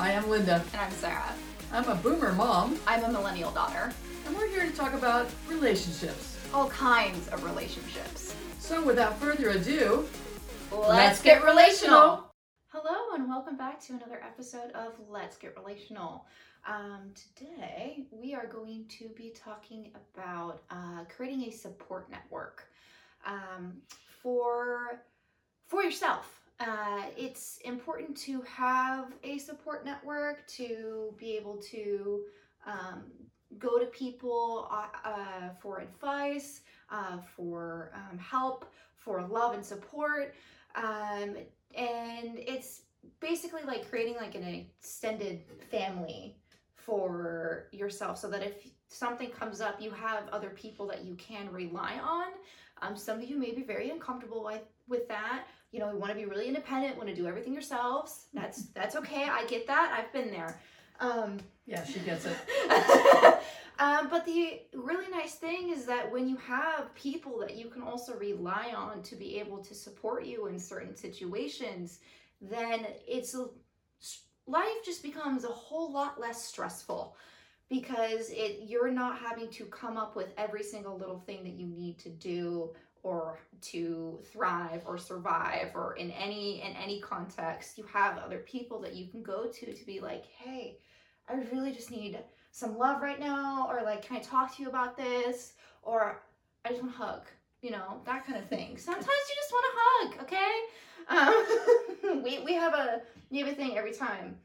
Hi, I'm Linda. And I'm Sarah. I'm a boomer mom, I'm a millennial daughter. and we're here to talk about relationships. All kinds of relationships. So, without further ado, Let's, get relational. Hello, and welcome back to another episode of Let's Get Relational. Um, today, we are going to be talking about uh, creating a support network um, for for yourself. Uh, it's important to have a support network to be able to um, go to people uh, uh, for advice, uh, for um, help, for love and support. Um, and it's basically like creating like an extended family for yourself so that if something comes up, you have other people that you can rely on. Um, some of you may be very uncomfortable with, with that. You know, we want to be really independent, want to do everything yourselves. That's that's okay. I get that. I've been there. Um, yeah, she gets it. um, but the really nice thing is that when you have people that you can also rely on to be able to support you in certain situations, then it's life just becomes a whole lot less stressful because it you're not having to come up with every single little thing that you need to do or to thrive or survive or in any in any context you have other people that you can go to to be like hey i really just need some love right now or like can i talk to you about this? Or i just want a hug you know that kind of thing. Sometimes you just want a hug okay? Um, we, we have a we have a thing every time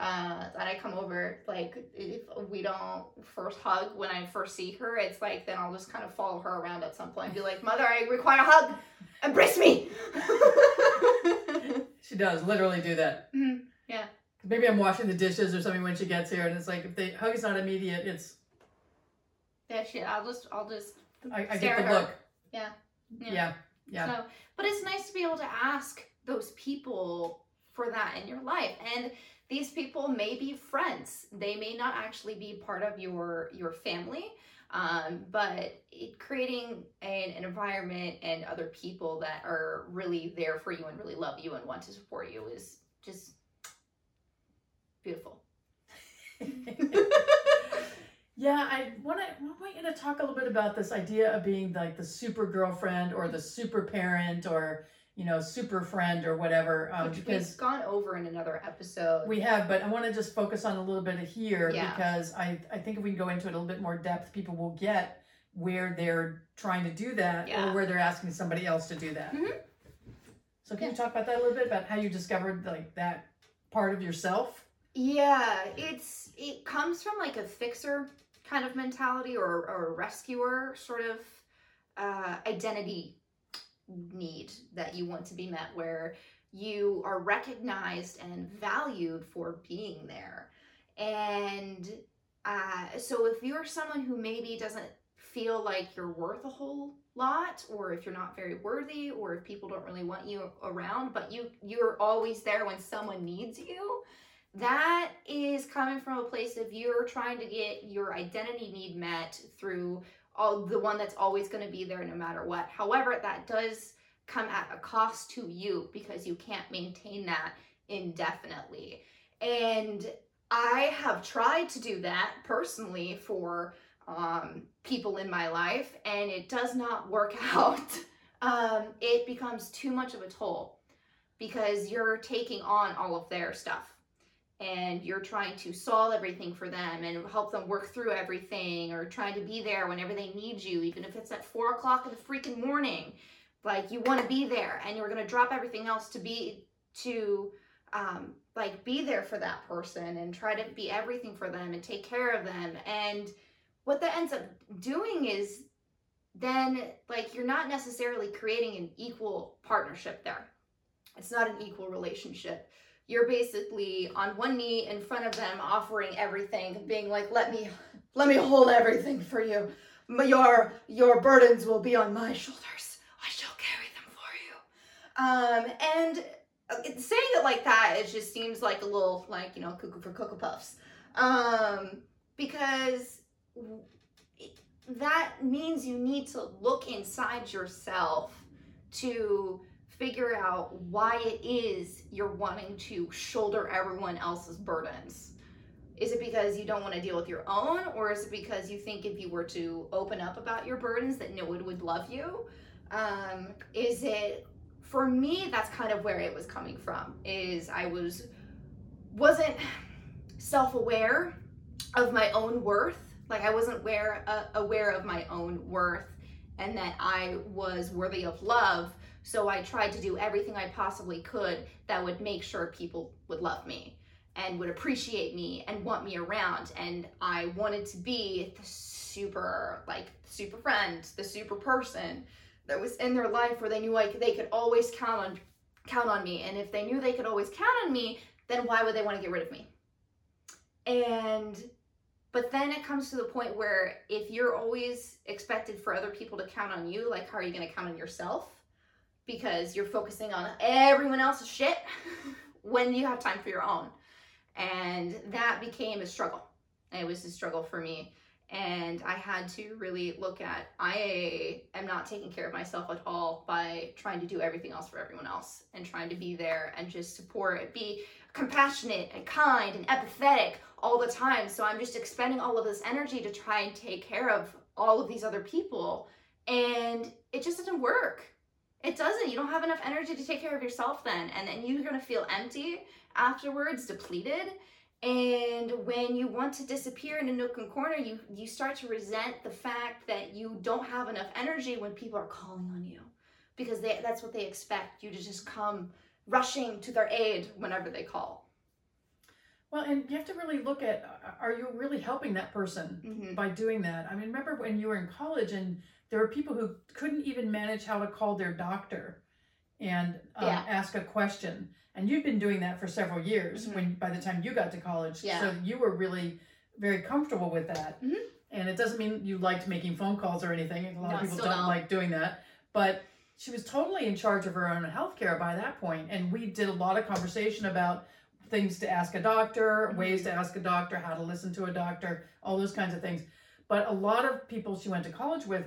uh, that I come over, like if we don't first hug when I first see her, it's like then I'll just kind of follow her around at some point and be like, Mother, I require a hug. Embrace me. She does literally do that. Mhm, yeah. Maybe I'm washing the dishes or something when she gets here, and it's like if the hug is not immediate, it's yeah, shit. I'll just, I'll just. I, I Stare get the her. look. Yeah. Yeah, yeah. So, but it's nice to be able to ask those people for that in your life, and these people may be friends. They may not actually be part of your your family, um, but it, creating an, an environment and other people that are really there for you and really love you and want to support you is just beautiful. Yeah, I want to want you to talk a little bit about this idea of being like the super girlfriend or the super parent or you know super friend or whatever. Um, Which because we've gone over in another episode. we have, but I want to just focus on a little bit of here Yeah. because I I think if we can go into it a little bit more depth, people will get where they're trying to do that Yeah. or where they're asking somebody else to do that. Mhm. So can Yeah. you talk about that a little bit about how you discovered like that part of yourself? Yeah, it's it comes from like a fixer kind of mentality or, or a rescuer sort of uh, identity need that you want to be met, where you are recognized and valued for being there. And uh, so, if you're someone who maybe doesn't feel like you're worth a whole lot, or if you're not very worthy, or if people don't really want you around, but you you're always there when someone needs you, that is coming from a place of you're trying to get your identity need met through all the one that's always going to be there no matter what. However, that does come at a cost to you because you can't maintain that indefinitely. And I have tried to do that personally for um, people in my life, and it does not work out. Um, it becomes too much of a toll because you're taking on all of their stuff and you're trying to solve everything for them and help them work through everything or trying to be there whenever they need you, even if it's at four o'clock in the freaking morning. Like you want to be there and you're gonna drop everything else to be to um, like be there for that person and try to be everything for them and take care of them. And what that ends up doing is then like you're not necessarily creating an equal partnership there. It's not an equal relationship you're basically on one knee in front of them offering everything being like let me let me hold everything for you. Your your burdens will be on my shoulders. I shall carry them for you. Um and uh, saying it like that it just seems like a little like you know cuckoo for cocoa puffs. Um because that means you need to look inside yourself to figure out why it is you're wanting to shoulder everyone else's burdens. Is it because you don't want to deal with your own, or is it because you think if you were to open up about your burdens that no one would love you? Um, is it for me? That's kind of where it was coming from. Is I was wasn't self-aware of my own worth. Like I wasn't aware uh, aware of my own worth and that I was worthy of love. So I tried to do everything I possibly could that would make sure people would love me and would appreciate me and want me around. And I wanted to be the super, like, super friend, the super person that was in their life where they knew like they could always count on count on me. And if they knew they could always count on me, then why would they want to get rid of me? And but then it comes to the point where if you're always expected for other people to count on you, like how are you going to count on yourself? Because you're focusing on everyone else's shit when you have time for your own. And that became a struggle. It was a struggle for me. And I had to really look at I am not taking care of myself at all by trying to do everything else for everyone else and trying to be there and just support, be compassionate and kind and empathetic all the time. So I'm just expending all of this energy to try and take care of all of these other people. And it just doesn't work. It doesn't. You don't have enough energy to take care of yourself then. And then you're going to feel empty afterwards, depleted. And when you want to disappear in a nook and corner, you, you start to resent the fact that you don't have enough energy when people are calling on you because they, that's what they expect you to just come rushing to their aid whenever they call. Well, and you have to really look at uh, are you really helping that person Mhm. by doing that? I mean, remember when you were in college and there were people who couldn't even manage how to call their doctor and um, Yeah. ask a question. And you'd been doing that for several years Mhm. when by the time you got to college. Yeah. So you were really very comfortable with that. Mhm. And it doesn't mean you liked making phone calls or anything. A lot No, of people don't don't. like doing that. But she was totally in charge of her own health care by that point. And we did a lot of conversation about things to ask a doctor, Mhm. ways to ask a doctor, how to listen to a doctor, all those kinds of things. But a lot of people she went to college with,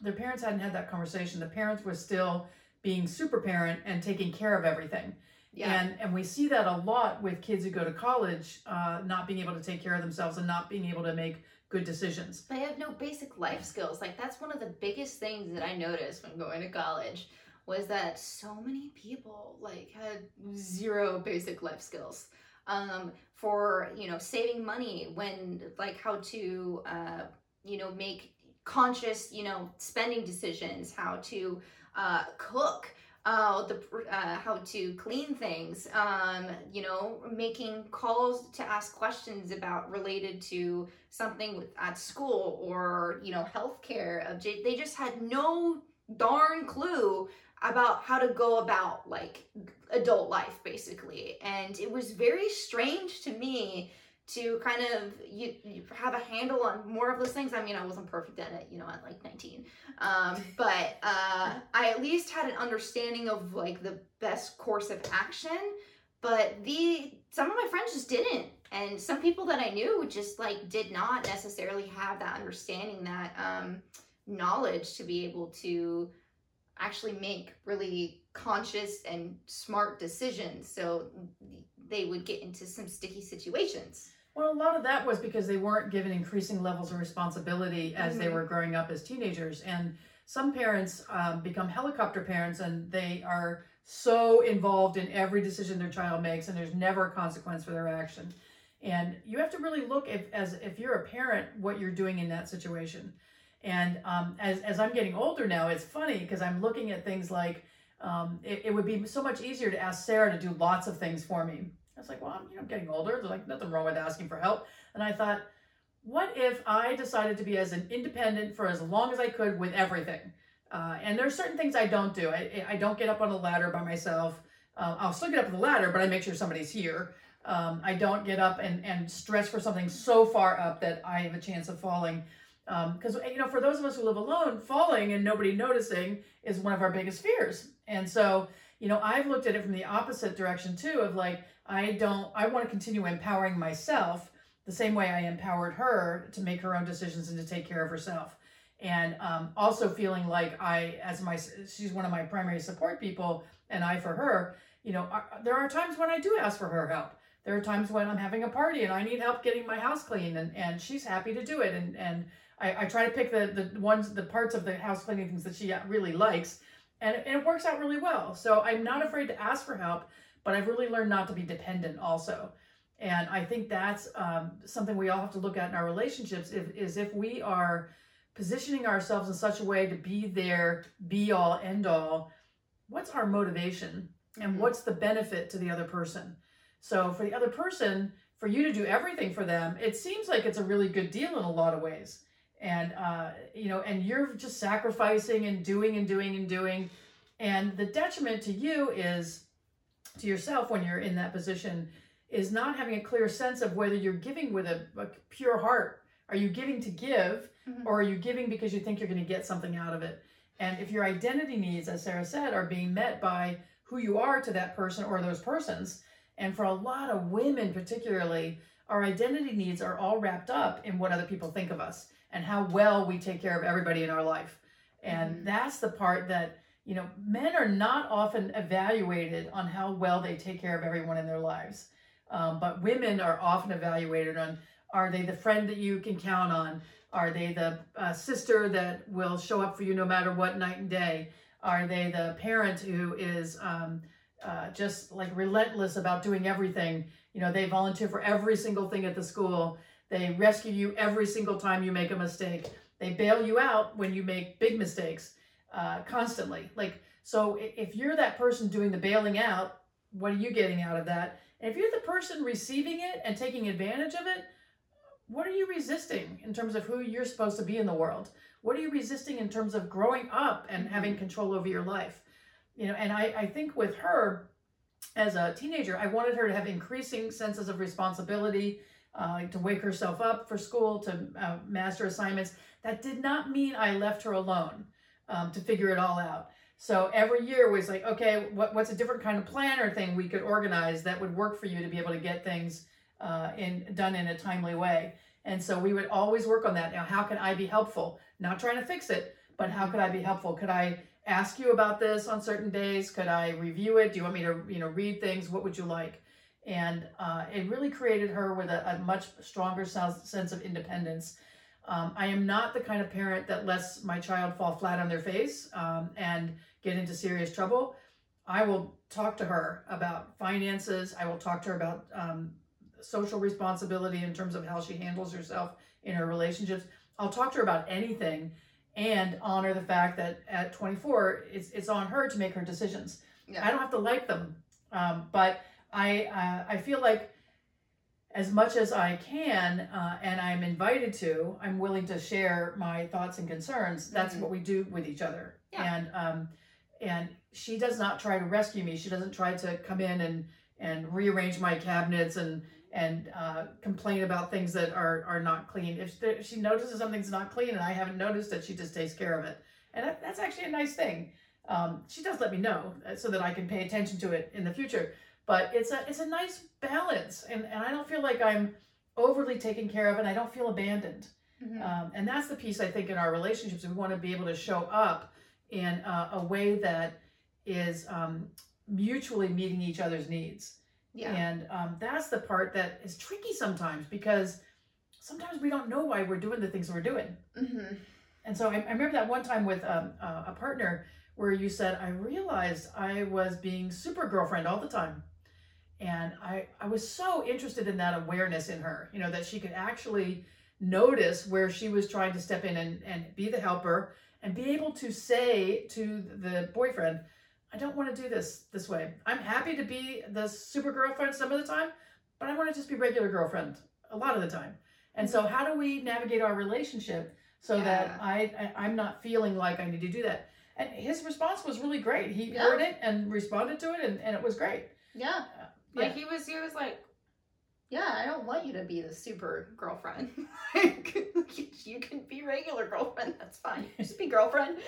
their parents hadn't had that conversation. The parents were still being super parent and taking care of everything. Yeah. And and we see that a lot with kids who go to college, uh, not being able to take care of themselves and not being able to make good decisions. They have no basic life skills. Like that's one of the biggest things that I noticed when going to college was that so many people like had zero basic life skills. Um, for you know saving money when like how to uh, you know make conscious you know spending decisions, how to uh, cook. Uh, the uh, how to clean things, um, you know, making calls to ask questions about related to something with, at school or you know healthcare uh, they just had no darn clue about how to go about like adult life basically and it was very strange to me to kind of you, you have a handle on more of those things. I mean i wasn't perfect at it you know at like 19 um, but uh, i at least had an understanding of like the best course of action but the some of my friends just didn't. And some people that i knew just like did not necessarily have that understanding that um, knowledge to be able to actually make really conscious and smart decisions. So they would get into some sticky situations Well, a lot of that was because they weren't given increasing levels of responsibility as they Mhm. were growing up as teenagers. And some parents um, become helicopter parents and they are so involved in every decision their child makes, and there's never a consequence for their action. And you have to really look if, as if you're a parent, what you're doing in that situation. And um, as, as I'm getting older now, it's funny because I'm looking at things like um, it, it would be so much easier to ask Sarah to do lots of things for me. I was like, well, I'm you know, getting older. There's like nothing wrong with asking for help. And I thought, what if I decided to be as an independent for as long as I could with everything? Uh, and there's certain things I don't do. I, I don't get up on a ladder by myself. Uh, I'll still get up on the ladder, but I make sure somebody's here. Um, I don't get up and, and stress for something so far up that I have a chance of falling. Because, you know, for those of us who live alone, falling and nobody noticing is one of our biggest fears. And so, you know, I've looked at it from the opposite direction too of like, I don't, I want to continue empowering myself the same way I empowered her to make her own decisions and to take care of herself. And um, also feeling like I, as my, she's one of my primary support people, and I for her, you know, are, there are times when I do ask for her help. There are times when I'm having a party and I need help getting my house clean, and, and she's happy to do it. And and I, I try to pick the the ones the parts of the house cleaning things that she really likes, and, and it works out really well. So I'm not afraid to ask for help, but I've really learned not to be dependent also. And I think that's um, something we all have to look at in our relationships if, is if we are positioning ourselves in such a way to be there, be all, end all, what's our motivation and Mhm. what's the benefit to the other person? So for the other person, for you to do everything for them, it seems like it's a really good deal in a lot of ways. And uh, you know, and you're just sacrificing and doing and doing and doing. And the detriment to you is to yourself when you're in that position is not having a clear sense of whether you're giving with a, a pure heart. Are you giving to give Mhm. or are you giving because you think you're going to get something out of it? And if your identity needs, as Sarah said, are being met by who you are to that person or those persons, and for a lot of women particularly, our identity needs are all wrapped up in what other people think of us and how well we take care of everybody in our life. And Mhm. that's the part that, you know, men are not often evaluated on how well they take care of everyone in their lives. Um, but women are often evaluated on are they the friend that you can count on? Are they the uh, sister that will show up for you no matter what night and day? Are they the parent who is um, uh, just like relentless about doing everything? You know, they volunteer for every single thing at the school. They rescue you every single time you make a mistake. They bail you out when you make big mistakes uh, constantly. Like, so if you're that person doing the bailing out, what are you getting out of that? And if you're the person receiving it and taking advantage of it, what are you resisting in terms of who you're supposed to be in the world? What are you resisting in terms of growing up and having control over your life? You know, and I, I think with her as a teenager, I wanted her to have increasing senses of responsibility, uh, to wake herself up for school, to uh, master assignments. That did not mean I left her alone um, to figure it all out. So every year was like, okay, what, what's a different kind of planner thing we could organize that would work for you to be able to get things uh, in done in a timely way. And so we would always work on that. Now, how can I be helpful? Not trying to fix it, but how could I be helpful? Could I ask you about this on certain days? Could I review it? Do you want me to, you know, read things? What would you like? And uh, it really created her with a, a much stronger sense sense of independence. Um, I am not the kind of parent that lets my child fall flat on their face um, and get into serious trouble. I will talk to her about finances. I will talk to her about um, social responsibility in terms of how she handles herself in her relationships. I'll talk to her about anything and honor the fact that at 24, it's, it's on her to make her decisions. Yeah. I don't have to like them, um, but I uh, I feel like as much as I can, uh, and I'm invited to, I'm willing to share my thoughts and concerns. That's Mhm. what we do with each other. Yeah. And um, and she does not try to rescue me. She doesn't try to come in and and rearrange my cabinets and and uh, complain about things that are are not clean. If, there, she notices something's not clean and I haven't noticed it, she just takes care of it, and that, that's actually a nice thing. Um, she does let me know uh, so that I can pay attention to it in the future. But it's a it's a nice balance, and, and I don't feel like I'm overly taken care of, and I don't feel abandoned. Mhm. Um, and that's the piece I think in our relationships. We want to be able to show up in uh, a way that is um, mutually meeting each other's needs. yeah. And um, that's the part that is tricky sometimes because sometimes we don't know why we're doing the things we're doing. hmm And so I, I remember that one time with um, uh, a partner where you said, I realized I was being super girlfriend all the time. And I, I was so interested in that awareness in her, you know, that she could actually notice where she was trying to step in and, and be the helper and be able to say to the boyfriend, I don't want to do this this way. I'm happy to be the super girlfriend some of the time, but I want to just be regular girlfriend a lot of the time. And so mm-hmm. how do we navigate our relationship so that Yeah. I, I I'm not feeling like I need to do that? And his response was really great. He Yeah. heard it and responded to it and, and it was great. Yeah. Yeah. Like he was, he was like, yeah, I don't want you to be the super girlfriend. like, you can be regular girlfriend. That's fine. Just be girlfriend.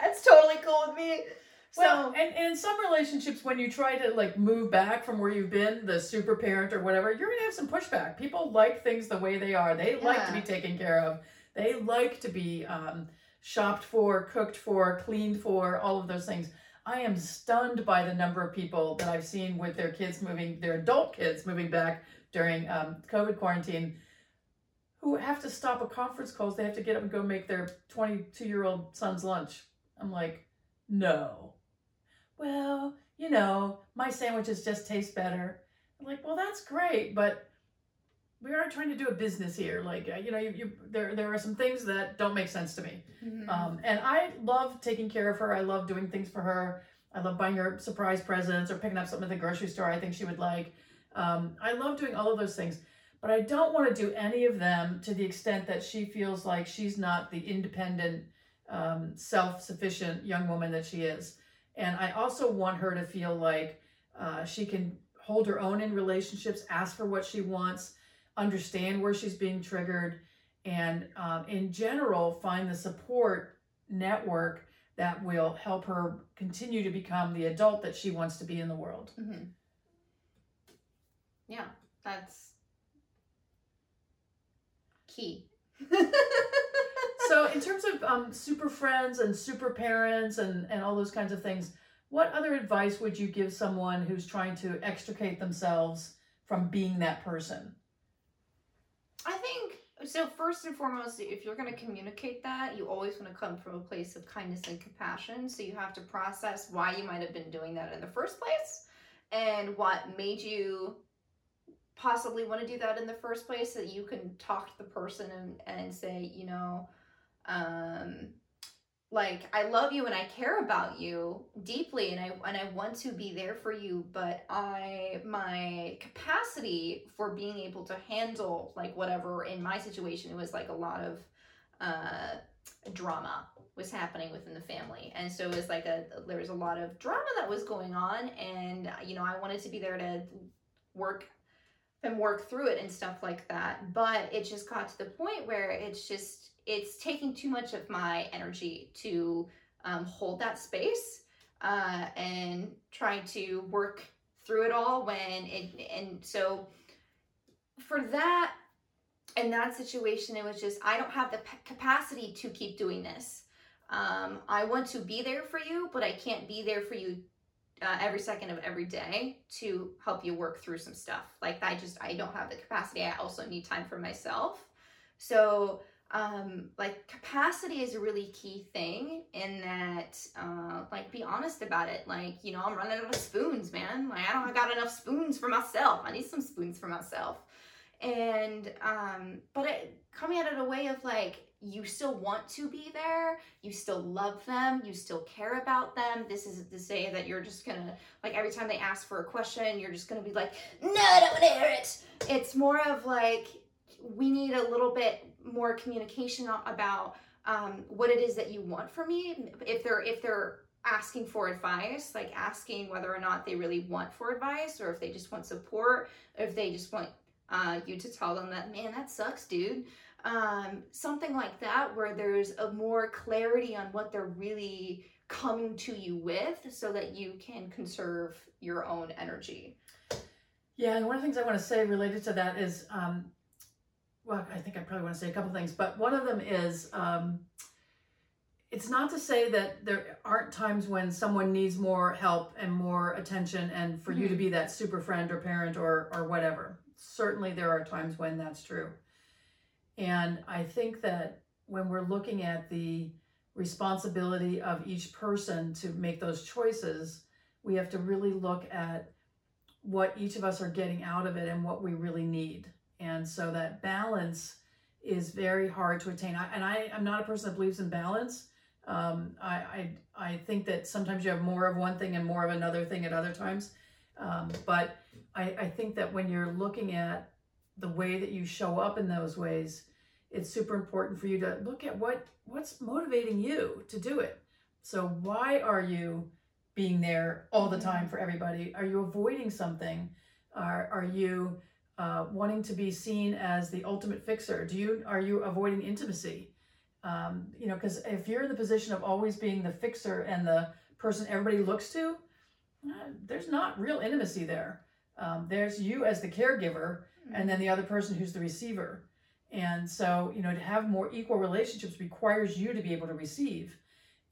That's totally cool with me. So, Well, and, and in some relationships, when you try to like move back from where you've been, the super parent or whatever, you're gonna have some pushback. People like things the way they are. They like to be taken care of. They like to be um, shopped for, cooked for, cleaned for, all of those things. I am stunned by the number of people that I've seen with their kids moving, their adult kids moving back during um, COVID quarantine, who have to stop a conference calls. They have to get up and go make their 22 year old son's lunch. I'm like, no. Well, you know, my sandwiches just taste better. I'm like, well, that's great, but we are trying to do a business here. Like, uh, you know, you, you there there are some things that don't make sense to me. Mhm. Um, and I love taking care of her. I love doing things for her. I love buying her surprise presents or picking up something at the grocery store I think she would like. Um, I love doing all of those things, but I don't want to do any of them to the extent that she feels like she's not the independent, um, self sufficient young woman that she is. And I also want her to feel like uh, she can hold her own in relationships, ask for what she wants, understand where she's being triggered, and um, in general, find the support network that will help her continue to become the adult that she wants to be in the world. Mhm. Yeah, that's key. so in terms of um, super friends and super parents and, and all those kinds of things what other advice would you give someone who's trying to extricate themselves from being that person I think so. First and foremost, if you're going to communicate that, you always want to come from a place of kindness and compassion. So you have to process why you might have been doing that in the first place and what made you possibly want to do that in the first place so that you can talk to the person and, and say, you know, um, like I love you and I care about you deeply and I and I want to be there for you but I my capacity for being able to handle like whatever in my situation it was like a lot of uh drama was happening within the family. And so it was like a there was a lot of drama that was going on and you know I wanted to be there to work and work through it and stuff like that. But it just got to the point where it's just it's taking too much of my energy to um, hold that space uh, and try to work through it all when it and so for that in that situation it was just i don't have the p- capacity to keep doing this. Um, i want to be there for you but i can't be there for you uh, every second of every day to help you work through some stuff. Like i just i don't have the capacity. I also need time for myself. So um like capacity is a really key thing in that uh like be honest about it. Like you know i'm running out of spoons man. Like i don't got enough spoons for myself. I need some spoons for myself. And um but it coming at it a way of like you still want to be there you still love them you still care about them. This isn't to say that you're just gonna like every time they ask for a question you're just gonna be like no i don't want to hear it. It's more of like we need a little bit more communication about um, what it is that you want from me. If they're if they're asking for advice like asking whether or not they really want for advice or if they just want support or if they just want uh, you to tell them that man that sucks dude. Um, something like that where there's a more clarity on what they're really coming to you with so that you can conserve your own energy. Yeah, and one of the things I want to say related to that is, um, well, I think I probably want to say a couple things, but one of them is, um, it's not to say that there aren't times when someone needs more help and more attention, and for you to be that super friend or parent or or whatever. Certainly, there are times when that's true, and I think that when we're looking at the responsibility of each person to make those choices, we have to really look at what each of us are getting out of it and what we really need. And so that balance is very hard to attain. I, and I, I'm not a person that believes in balance. Um, I, I, I think that sometimes you have more of one thing and more of another thing at other times. Um, but I, I think that when you're looking at the way that you show up in those ways, it's super important for you to look at what what's motivating you to do it. So why are you being there all the time for everybody? Are you avoiding something? Are are you uh, wanting to be seen as the ultimate fixer? Do you are you avoiding intimacy? Um, you know, because if you're in the position of always being the fixer and the person everybody looks to, uh, there's not real intimacy there. Um, there's you as the caregiver, and then the other person who's the receiver. And so, you know, to have more equal relationships requires you to be able to receive.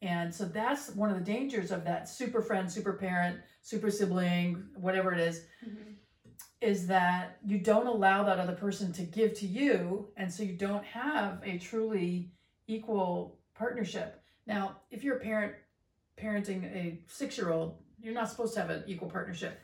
And so that's one of the dangers of that super friend, super parent, super sibling, whatever it is, Mhm. Is that you don't allow that other person to give to you. And so you don't have a truly equal partnership. Now, if you're a parent parenting a six year old, you're not supposed to have an equal partnership.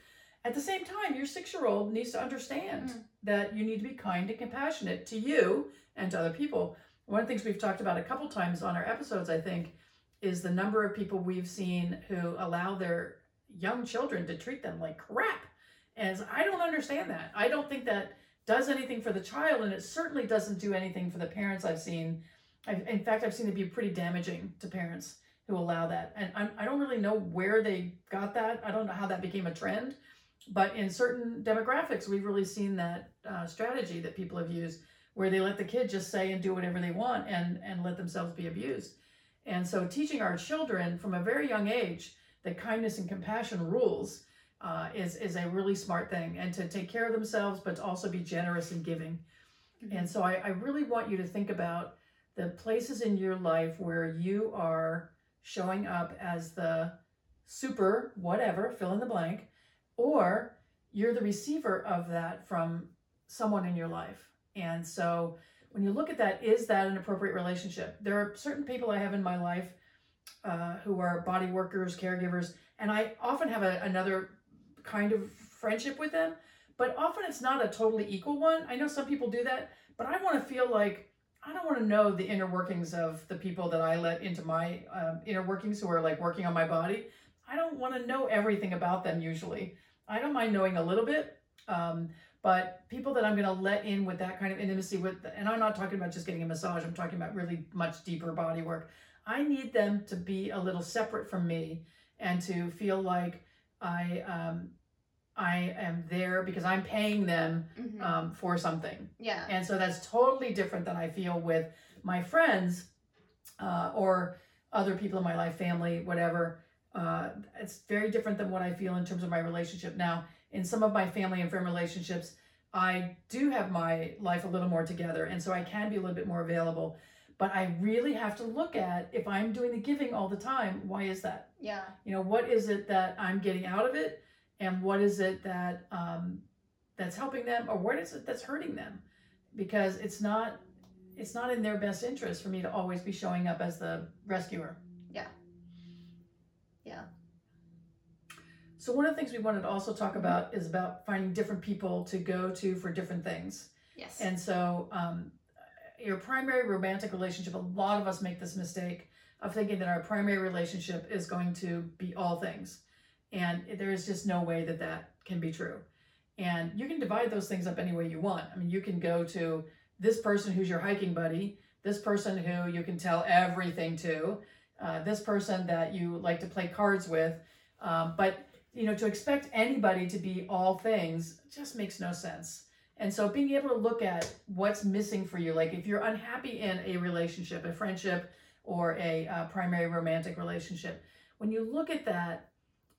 At the same time, your six year old needs to understand Mm. that you need to be kind and compassionate to you and to other people. One of the things we've talked about a couple times on our episodes, I think, is the number of people we've seen who allow their young children to treat them like crap. And I don't understand that. I don't think that does anything for the child, and it certainly doesn't do anything for the parents I've seen. I've, in fact, I've seen it be pretty damaging to parents who allow that. And I, I don't really know where they got that. I don't know how that became a trend. But in certain demographics, we've really seen that uh, strategy that people have used where they let the kid just say and do whatever they want and, and let themselves be abused. And so, teaching our children from a very young age that kindness and compassion rules uh, is, is a really smart thing, and to take care of themselves, but to also be generous and giving. Mhm. And so, I, I really want you to think about the places in your life where you are showing up as the super whatever, fill in the blank, or you're the receiver of that from someone in your life. And so when you look at that, is that an appropriate relationship? There are certain people I have in my life uh, who are body workers, caregivers, and I often have a, another kind of friendship with them, but often it's not a totally equal one. I know some people do that, but I want to feel like I don't want to know the inner workings of the people that I let into my um, inner workings who are like working on my body. I don't want to know everything about them usually. I don't mind knowing a little bit, um, but people that I'm going to let in with that kind of intimacy with, and I'm not talking about just getting a massage, I'm talking about really much deeper body work. I need them to be a little separate from me and to feel like I um, I am there because I'm paying them Mhm. um, for something. yeah. And so that's totally different than I feel with my friends uh, or other people in my life, family, whatever. Uh, it's very different than what I feel in terms of my relationship. Now, in some of my family and friend relationships, I do have my life a little more together. And so I can be a little bit more available. But I really have to look at if I'm doing the giving all the time, why is that? Yeah. You know, what is it that I'm getting out of it? And what is it that um, that's helping them or what is it that's hurting them because it's not it's not in their best interest for me to always be showing up as the rescuer Yeah. Yeah. so one of the things we wanted to also talk about is about finding different people to go to for different things Yes. and so um, your primary romantic relationship a lot of us make this mistake of thinking that our primary relationship is going to be all things. And there is just no way that that can be true. And you can divide those things up any way you want. I mean you can go to this person who's your hiking buddy this person who you can tell everything to uh, this person that you like to play cards with. Um, but you know to expect anybody to be all things just makes no sense and so being able to look at what's missing for you like if you're unhappy in a relationship a friendship or a uh, primary romantic relationship when you look at that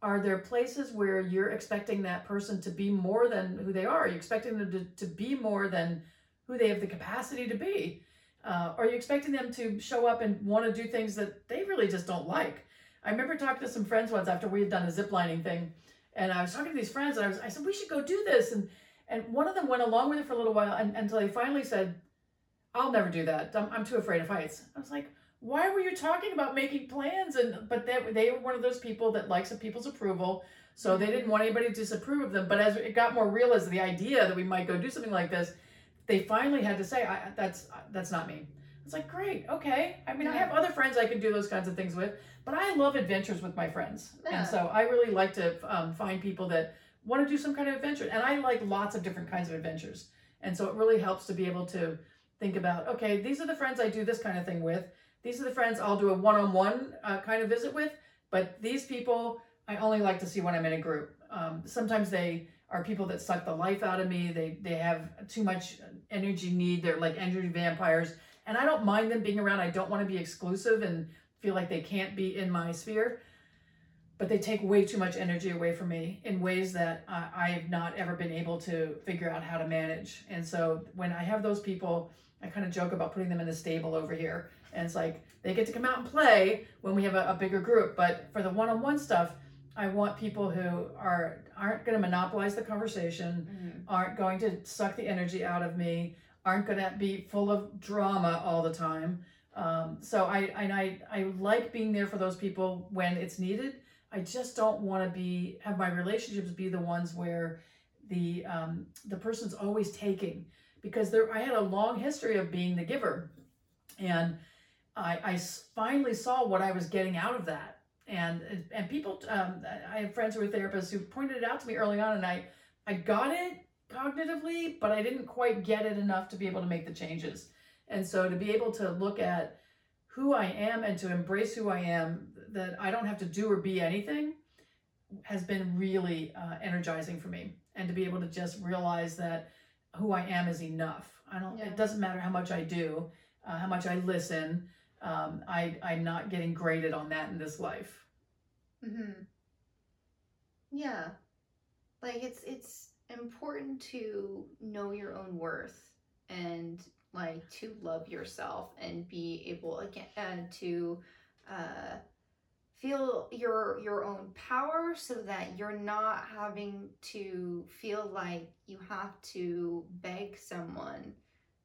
are there places where you're expecting that person to be more than who they are? Are you expecting them to, to be more than who they have the capacity to be? Uh, are you expecting them to show up and want to do things that they really just don't like? I remember talking to some friends once after we had done a zip lining thing, and I was talking to these friends, and I was I said we should go do this, and and one of them went along with it for a little while, and, until they finally said, "I'll never do that. I'm, I'm too afraid of heights." I was like, why were you talking about making plans and but they, they were one of those people that likes people's approval so they didn't want anybody to disapprove of them but as it got more real as the idea that we might go do something like this they finally had to say I, that's that's not me it's like great okay i mean i have other friends i can do those kinds of things with but i love adventures with my friends Yeah. and so i really like to um, find people that want to do some kind of adventure and i like lots of different kinds of adventures and so it really helps to be able to think about okay these are the friends i do this kind of thing with these are the friends I'll do a one-on-one uh, kind of visit with, but these people I only like to see when I'm in a group. Um, sometimes they are people that suck the life out of me. They they have too much energy need. They're like energy vampires, and I don't mind them being around. I don't want to be exclusive and feel like they can't be in my sphere. But they take way too much energy away from me in ways that uh, I have not ever been able to figure out how to manage. And so when I have those people, I kind of joke about putting them in the stable over here. And it's like they get to come out and play when we have a, a bigger group. But for the one on one stuff, I want people who are aren't going to monopolize the conversation, Mhm. aren't going to suck the energy out of me, aren't going to be full of drama all the time. Um, so I and I I like being there for those people when it's needed. I just don't want to be have my relationships be the ones where the um, the person's always taking because there I had a long history of being the giver, and I, I finally saw what I was getting out of that. And and people, um, I have friends who are therapists who pointed it out to me early on, and I I got it cognitively, but I didn't quite get it enough to be able to make the changes. And so to be able to look at who I am and to embrace who I am, that I don't have to do or be anything, has been really uh, energizing for me. And to be able to just realize that who I am is enough. I don't. Yeah. It doesn't matter how much I do, uh, how much I listen. Um, I I'm not getting graded on that in this life. hmm Yeah. Like it's it's important to know your own worth and like to love yourself and be able again and to uh feel your your own power so that you're not having to feel like you have to beg someone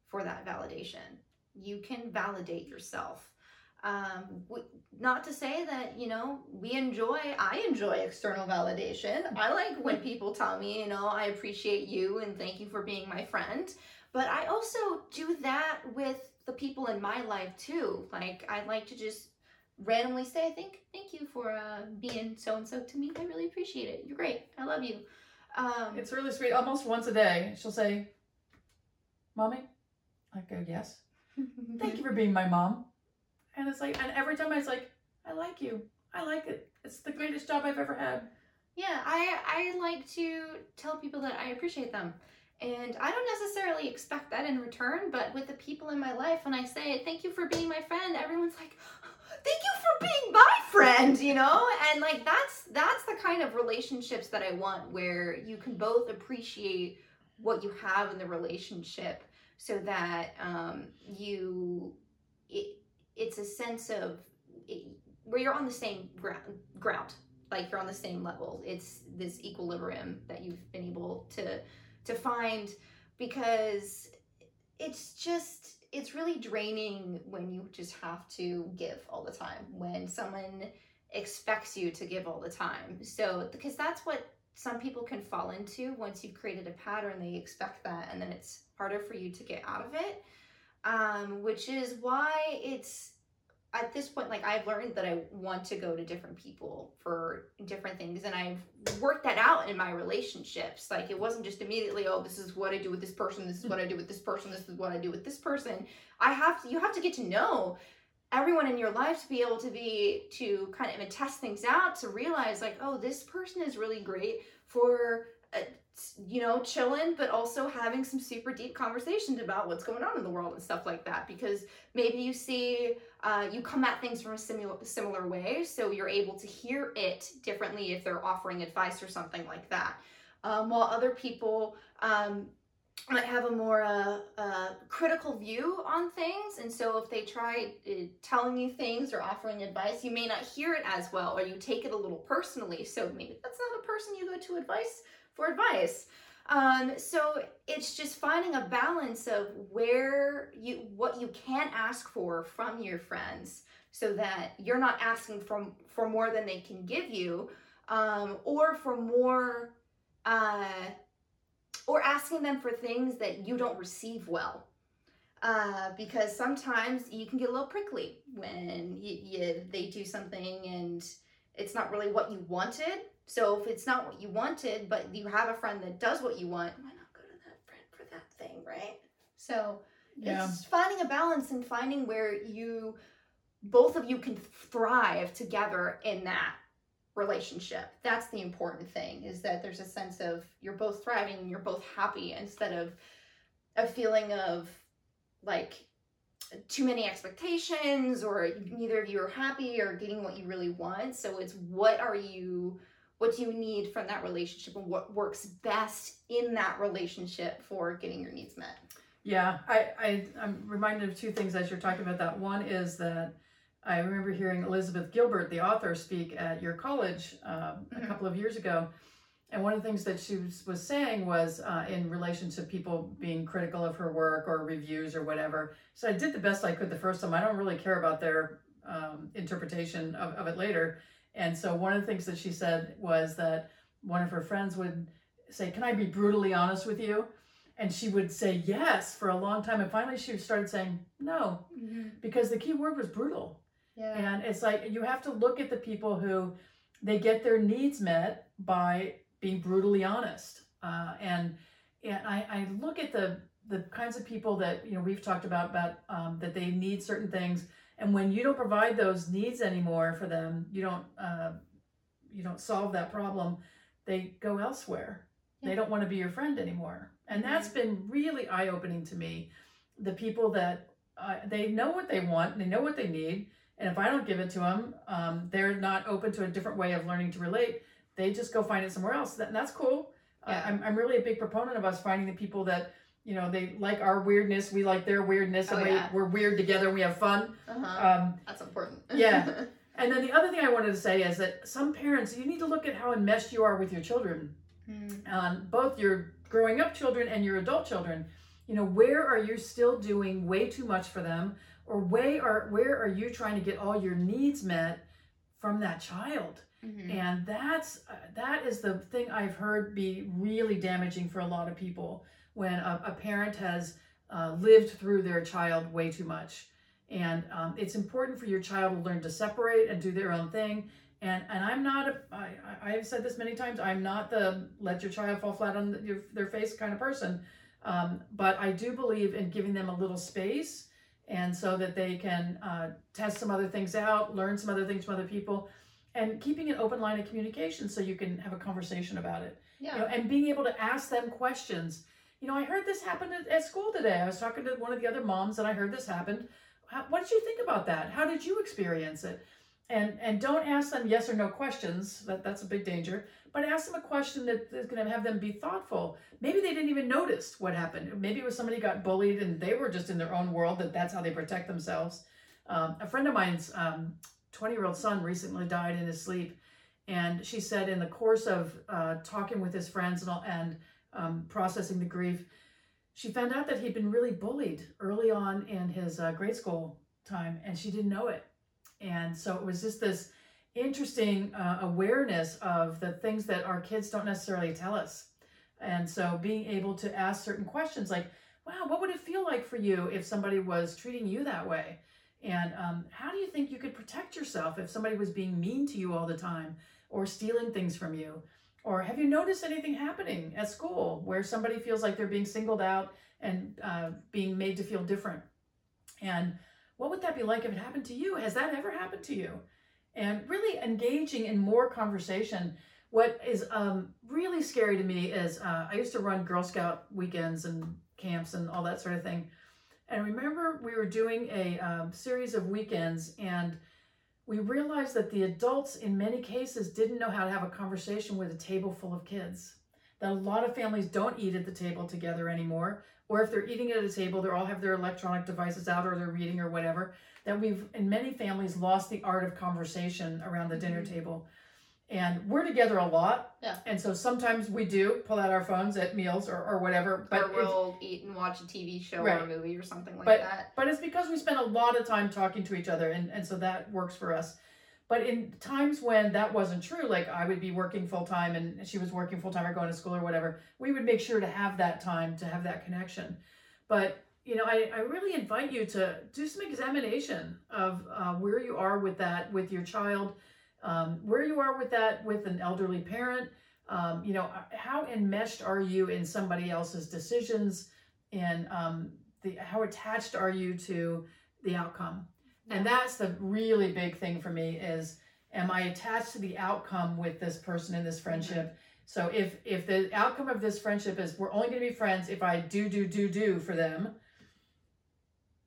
for that validation. You can validate yourself. Um, w- not to say that you know we enjoy i enjoy external validation i like when people tell me you know i appreciate you and thank you for being my friend but i also do that with the people in my life too like i like to just randomly say I think, thank you for uh, being so and so to me i really appreciate it you're great i love you um It's really sweet. Almost once a day, she'll say, "Mommy," I go, "Yes." Thank you for being my mom. And it's like, and every time I was like, "I like you. I like it. It's the greatest job I've ever had." Yeah, I I like to tell people that I appreciate them. And I don't necessarily expect that in return, but with the people in my life, when I say thank you for being my friend, everyone's like, thank you for being my friend, you know? And like that's that's the kind of relationships that I want where you can both appreciate what you have in the relationship so that um, you it, it's a sense of it, where you're on the same ground ground like you're on the same level it's this equilibrium that you've been able to to find because it's just it's really draining when you just have to give all the time when someone expects you to give all the time. So because that's what some people can fall into once you've created a pattern they expect that and then it's harder for you to get out of it. Um, which is why it's at this point like i've learned that i want to go to different people for different things and i've worked that out in my relationships. Like it wasn't just immediately oh this is what i do with this person this is what i do with this person this is what i do with this person. I have to you have to get to know everyone in your life to be able to be to kind of test things out to realize like oh this person is really great for uh, you know chilling but also having some super deep conversations about what's going on in the world and stuff like that. Because maybe you see uh, you come at things from a similar similar way so you're able to hear it differently if they're offering advice or something like that. Um, while other people um, might have a more uh, uh, critical view on things and so if they try uh, telling you things or offering advice you may not hear it as well or you take it a little personally so maybe that's not a person you go to advice for advice um, so it's just finding a balance of where you what you can ask for from your friends so that you're not asking from for more than they can give you um, or for more uh, or asking them for things that you don't receive well. Uh, because sometimes you can get a little prickly when you, you, they do something and it's not really what you wanted. So if it's not what you wanted, but you have a friend that does what you want, why not go to that friend for that thing, right? So Yeah. it's finding a balance and finding where you both of you can thrive together in that relationship. That's the important thing is that there's a sense of you're both thriving and you're both happy instead of a feeling of like too many expectations or neither of you are happy or getting what you really want. So it's what are you what do you need from that relationship and what works best in that relationship for getting your needs met. Yeah, I, I I'm reminded of two things as you're talking about that. One is that I remember hearing Elizabeth Gilbert, the author, speak at your college um, a Mhm. couple of years ago. And one of the things that she was, was saying was uh, in relation to people being critical of her work or reviews or whatever. So I did the best I could the first time. I don't really care about their um, interpretation of, of it later. And so one of the things that she said was that one of her friends would say, Can I be brutally honest with you? And she would say yes for a long time. And finally she started saying no, because the key word was brutal. Yeah. And it's like you have to look at the people who they get their needs met by being brutally honest. Uh, and and I, I look at the the kinds of people that you know we've talked about about um, that they need certain things, and when you don't provide those needs anymore for them, you don't uh, you don't solve that problem. They go elsewhere. They don't want to be your friend anymore, and that's been really eye opening to me. The people that uh, they know what they want, they know what they need, and if I don't give it to them, um, they're not open to a different way of learning to relate. They just go find it somewhere else. That, and that's cool. Uh, Yeah. I'm, I'm really a big proponent of us finding the people that, you know, they like our weirdness, we like their weirdness, and Oh, we, yeah. we're weird together and we have fun. Uh-huh. Um, That's important. yeah. and then the other thing I wanted to say is that some parents, you need to look at how enmeshed you are with your children Mm. um, both your growing up children and your adult children you know where are you still doing way too much for them or way are where are you trying to get all your needs met from that child Mhm. and that's uh, that is the thing i've heard be really damaging for a lot of people when a, a parent has uh, lived through their child way too much and um, it's important for your child to learn to separate and do their own thing and and i'm not a I, I- i've said this many times i'm not the let your child fall flat on your, their face kind of person um, but i do believe in giving them a little space and so that they can uh, test some other things out learn some other things from other people and keeping an open line of communication so you can have a conversation about it Yeah. you know, and being able to ask them questions. You know, I heard this happen at, at school today. I was talking to one of the other moms, and I heard this happened. How, what did you think about that? How did you experience it? And and don't ask them yes or no questions. That that's a big danger. But ask them a question that is going to have them be thoughtful. Maybe they didn't even notice what happened. Maybe it was somebody got bullied and they were just in their own world. That that's how they protect themselves. Um, a friend of mine's um, 20 year old son recently died in his sleep and she said in the course of uh, talking with his friends and, all, and um, processing the grief, she found out that he'd been really bullied early on in his uh, grade school time, and she didn't know it. And so it was just this interesting uh, awareness of the things that our kids don't necessarily tell us. And so being able to ask certain questions like, wow, what would it feel like for you if somebody was treating you that way? And um, how do you think you could protect yourself if somebody was being mean to you all the time or stealing things from you? Or have you noticed anything happening at school where somebody feels like they're being singled out and uh, being made to feel different? And what would that be like if it happened to you? Has that ever happened to you? And really engaging in more conversation. What is um, really scary to me is uh, I used to run Girl Scout weekends and camps and all that sort of thing. And I remember we were doing a um, series of weekends, and we realized that the adults, in many cases, didn't know how to have a conversation with a table full of kids. That a lot of families don't eat at the table together anymore, or if they're eating at a table, they all have their electronic devices out or they're reading or whatever. That we've, in many families, lost the art of conversation around the dinner mm-hmm. table. And we're together a lot. Yeah. And so sometimes we do pull out our phones at meals or, or whatever. But or we'll eat and watch a TV show or a movie or something like But- that. But it's because we spend a lot of time talking to each other, and, and so that works for us. But in times when that wasn't true, like I would be working full time and she was working full time or going to school or whatever, we would make sure to have that time to have that connection. But you know, I, I really invite you to do some examination of uh, where you are with that with your child, um, where you are with that with an elderly parent. Um, you know, how enmeshed are you in somebody else's decisions, and um, the how attached are you to the outcome? And that's the really big thing for me is am I attached to the outcome with this person in this friendship? So if if the outcome of this friendship is we're only going to be friends if I do do do do for them,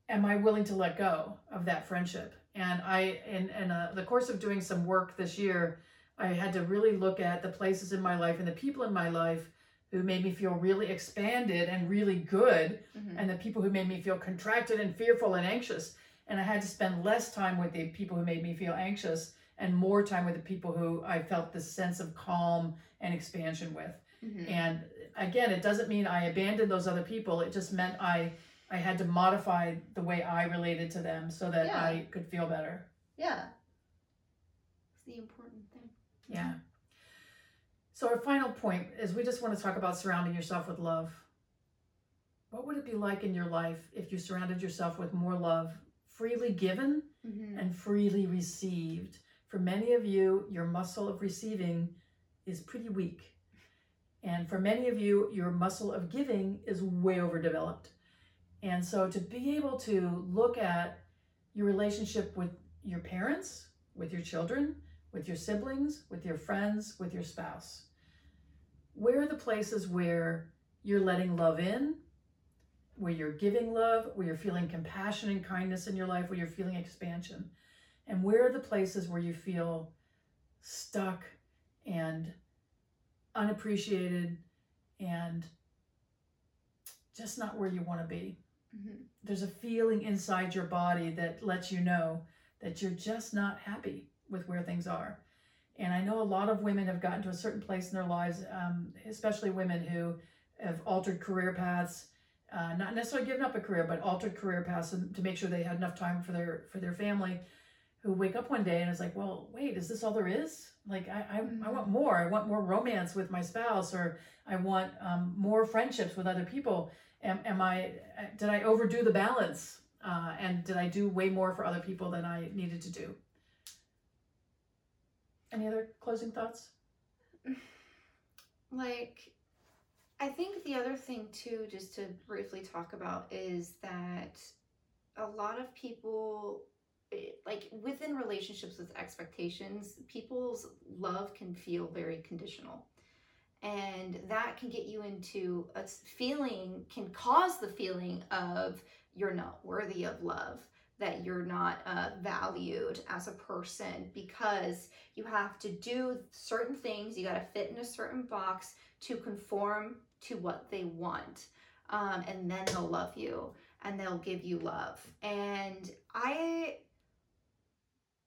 am I willing to let go of that friendship? And I, in, in uh, the course of doing some work this year, I had to really look at the places in my life and the people in my life who made me feel really expanded and really good, Mhm. and the people who made me feel contracted and fearful and anxious. And I had to spend less time with the people who made me feel anxious and more time with the people who I felt this sense of calm and expansion with. Mhm. And again, it doesn't mean I abandoned those other people. It just meant I I had to modify the way I related to them so that Yeah. I could feel better. Yeah. It's the important thing. Yeah. So our final point is we just want to talk about surrounding yourself with love. What would it be like in your life if you surrounded yourself with more love, freely given Mm-hmm. and freely received? For many of you, your muscle of receiving is pretty weak. And for many of you, your muscle of giving is way overdeveloped. And so to be able to look at your relationship with your parents, with your children, with your siblings, with your friends, with your spouse, where are the places where you're letting love in, where you're giving love, where you're feeling compassion and kindness in your life, where you're feeling expansion? And where are the places where you feel stuck and unappreciated and just not where you want to be? Mm-hmm. There's a feeling inside your body that lets you know that you're just not happy with where things are. And I know a lot of women have gotten to a certain place in their lives, um, especially women who have altered career paths, uh, not necessarily given up a career, but altered career paths to make sure they had enough time for their for their family. Who wake up one day and is like, well, wait, is this all there is? Like, I I, I want more. I want more romance with my spouse, or I want um, more friendships with other people. Am, am I did I overdo the balance? Uh, and did I do way more for other people than I needed to do? Any other closing thoughts? Like, I think the other thing too, just to briefly talk about, is that a lot of people, eh, like within relationships with expectations, people's love can feel very conditional. And that can get you into a feeling, can cause the feeling of you're not worthy of love, that you're not uh, valued as a person because you have to do certain things, you got to fit in a certain box to conform to what they want. Um, and then they'll love you and they'll give you love. And I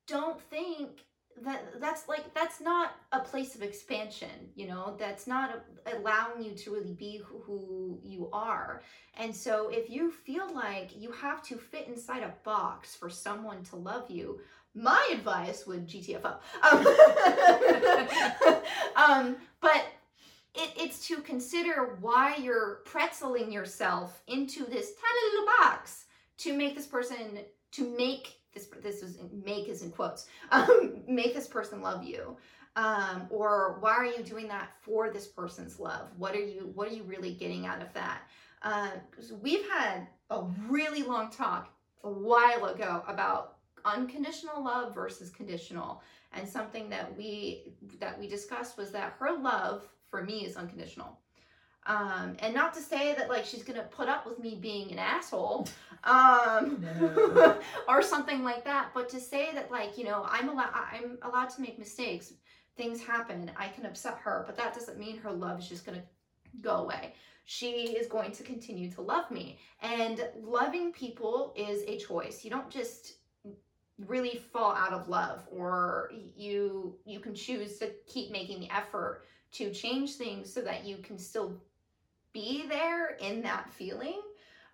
don't think that that's like that's not a place of expansion you know? That's not a, allowing you to really be who, who you are. And so if you feel like you have to fit inside a box for someone to love you my advice would gtfo um, um, but it, it's to consider why you're pretzeling yourself into this tiny little box to make this person to make this this is make is in quotes um, make this person love you um, or why are you doing that for this person's love? What are you what are you really getting out of that? Uh, 'cause we've had a really long talk a while ago about unconditional love versus conditional. And something that we that we discussed was that her love for me is unconditional um and not to say that like she's gonna put up with me being an asshole um No. or something like that but to say that like you know i'm allowed i'm allowed to make mistakes things happen i can upset her but that doesn't mean her love is just gonna go away she is going to continue to love me and loving people is a choice you don't just really fall out of love or you you can choose to keep making the effort to change things so that you can still be there in that feeling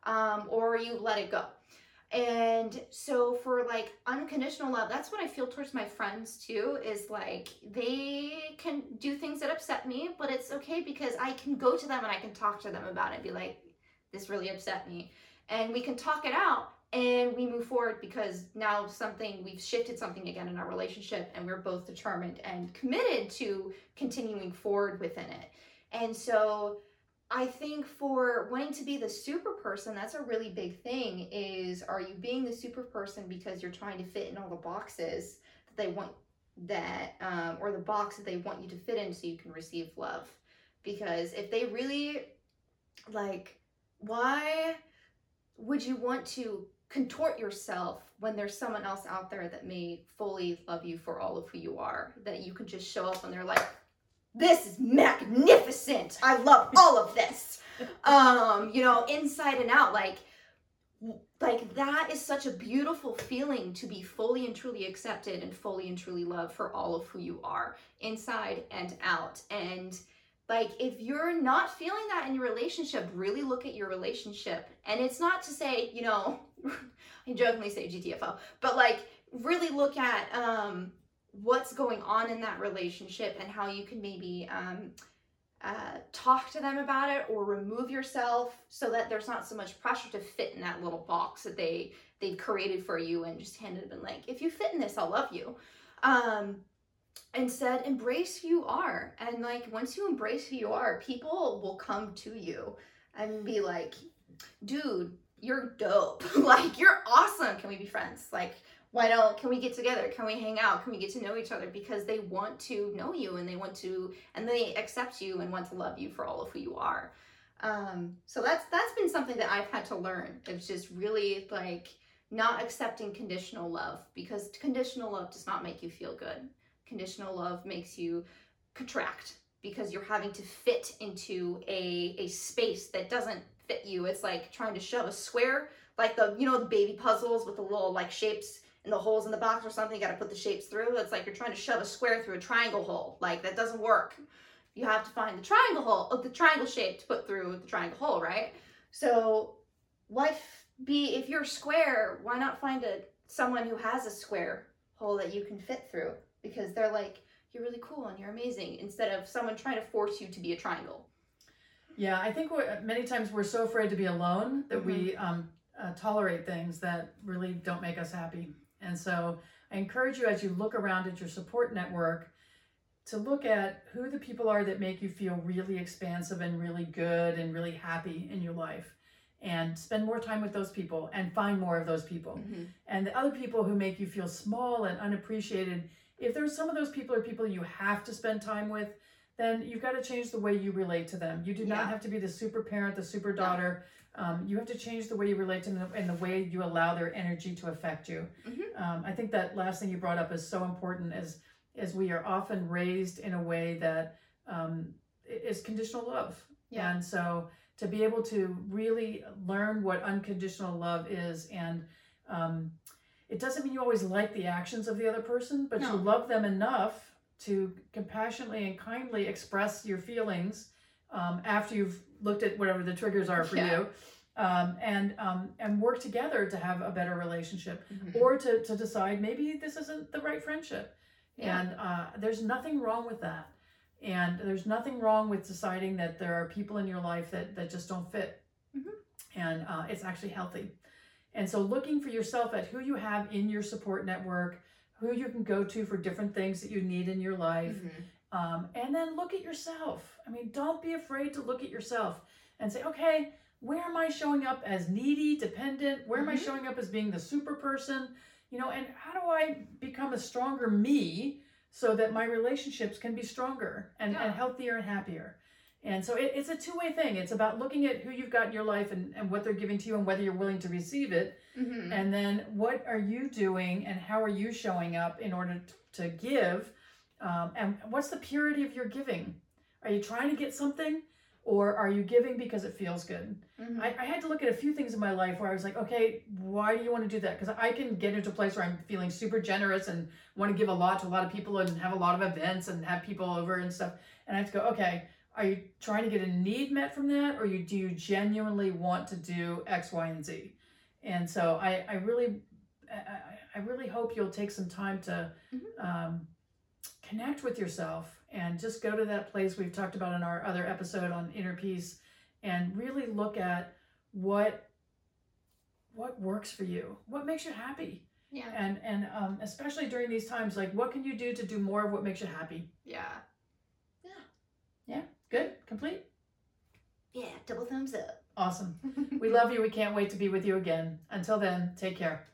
um, or you let it go. And so for like unconditional love that's what i feel towards my friends too is like they can do things that upset me but it's okay because i can go to them and i can talk to them about it be like this really upset me. And we can talk it out and we move forward because now something we've shifted something again in our relationship and we're both determined and committed to continuing forward within it. And so i think for wanting to be the super person that's a really big thing is are you being the super person because you're trying to fit in all the boxes that they want that um, or the box that they want you to fit in so you can receive love because if they really like why would you want to contort yourself when there's someone else out there that may fully love you for all of who you are. That you can just show up and they're like, this is magnificent. I love all of this. Um, you know, inside and out, like like that is such a beautiful feeling to be fully and truly accepted and fully and truly loved for all of who you are inside and out and like if you're not feeling that in your relationship really look at your relationship and it's not to say you know i jokingly say gtfo but like really look at um what's going on in that relationship and how you can maybe um uh, talk to them about it or remove yourself so that there's not so much pressure to fit in that little box that they they've created for you and just handed them like if you fit in this i'll love you. Um said, embrace who you are. And like once you embrace who you are people will come to you and be like dude you're dope. Like you're awesome. Can we be friends? Like why don't can we get together? Can we hang out? Can we get to know each other? Because they want to know you and they want to and they accept you and want to love you for all of who you are. Um so that's that's been something that i've had to learn. It's just really like not accepting conditional love because conditional love does not make you feel good. Conditional love makes you contract because you're having to fit into a a space that doesn't fit you. It's like trying to shove a square like the you know the baby puzzles with the little like shapes and the holes in the box or something, you got to put the shapes through. It's like you're trying to shove a square through a triangle hole. Like that doesn't work. You have to find the triangle hole, of the triangle shape to put through the triangle hole, right? So life be if you're square, why not find a someone who has a square hole that you can fit through? Because they're like, you're really cool and you're amazing, instead of someone trying to force you to be a triangle. Yeah, I think we're, many times we're so afraid to be alone that mm-hmm. we um, uh, tolerate things that really don't make us happy. And so I encourage you as you look around at your support network to look at who the people are that make you feel really expansive and really good and really happy in your life and spend more time with those people and find more of those people. Mm-hmm. And the other people who make you feel small and unappreciated, if there's some of those people are people you have to spend time with, then you've got to change the way you relate to them. You do not have to be the super parent, the super daughter. Um, you have to change the way you relate to them and the way you allow their energy to affect you. Mm-hmm. Um, I think that last thing you brought up is so important as as we are often raised in a way that um, is conditional love. Yeah. And so to be able to really learn what unconditional love is and um, it doesn't mean you always like the actions of the other person, but no. you love them enough to compassionately and kindly express your feelings um, after you've looked at whatever the triggers are for yeah. you um, and um, and work together to have a better relationship mm-hmm. or to, to decide maybe this isn't the right friendship yeah. and uh, there's nothing wrong with that and there's nothing wrong with deciding that there are people in your life that, that just don't fit mm-hmm. and uh, it's actually healthy and so looking for yourself at who you have in your support network who you can go to for different things that you need in your life mm-hmm. Um, and then look at yourself. I mean, don't be afraid to look at yourself and say, okay, where am I showing up as needy, dependent? Where mm-hmm. am I mm-hmm. showing up as being the super person? You know, and how do I become a stronger me so that my relationships can be stronger and, yeah. and healthier and happier? And so it, it's a two way thing. It's about looking at who you've got in your life and, and what they're giving to you and whether you're willing to receive it. Mm-hmm. And then what are you doing and how are you showing up in order to, to give um, and what's the purity of your giving? Are you trying to get something? Or are you giving because it feels good? Mm-hmm. I, I, had to look at a few things in my life where I was like, okay, why do you want to do that? Because I can get into a place where I'm feeling super generous and want to give a lot to a lot of people and have a lot of events and have people over and stuff. And I have to go, okay, are you trying to get a need met from that? Or you, do you genuinely want to do X, Y, and Z? And so I, I really, I, I really hope you'll take some time to mm-hmm. um, connect with yourself and just go to that place we've talked about in our other episode on inner peace and really look at what what works for you what makes you happy. Yeah. And and um, especially during these times like what can you do to do more of what makes you happy? Yeah. Yeah. Yeah good complete? Yeah double thumbs up. Awesome. We love you we can't wait to be with you again. Until then take care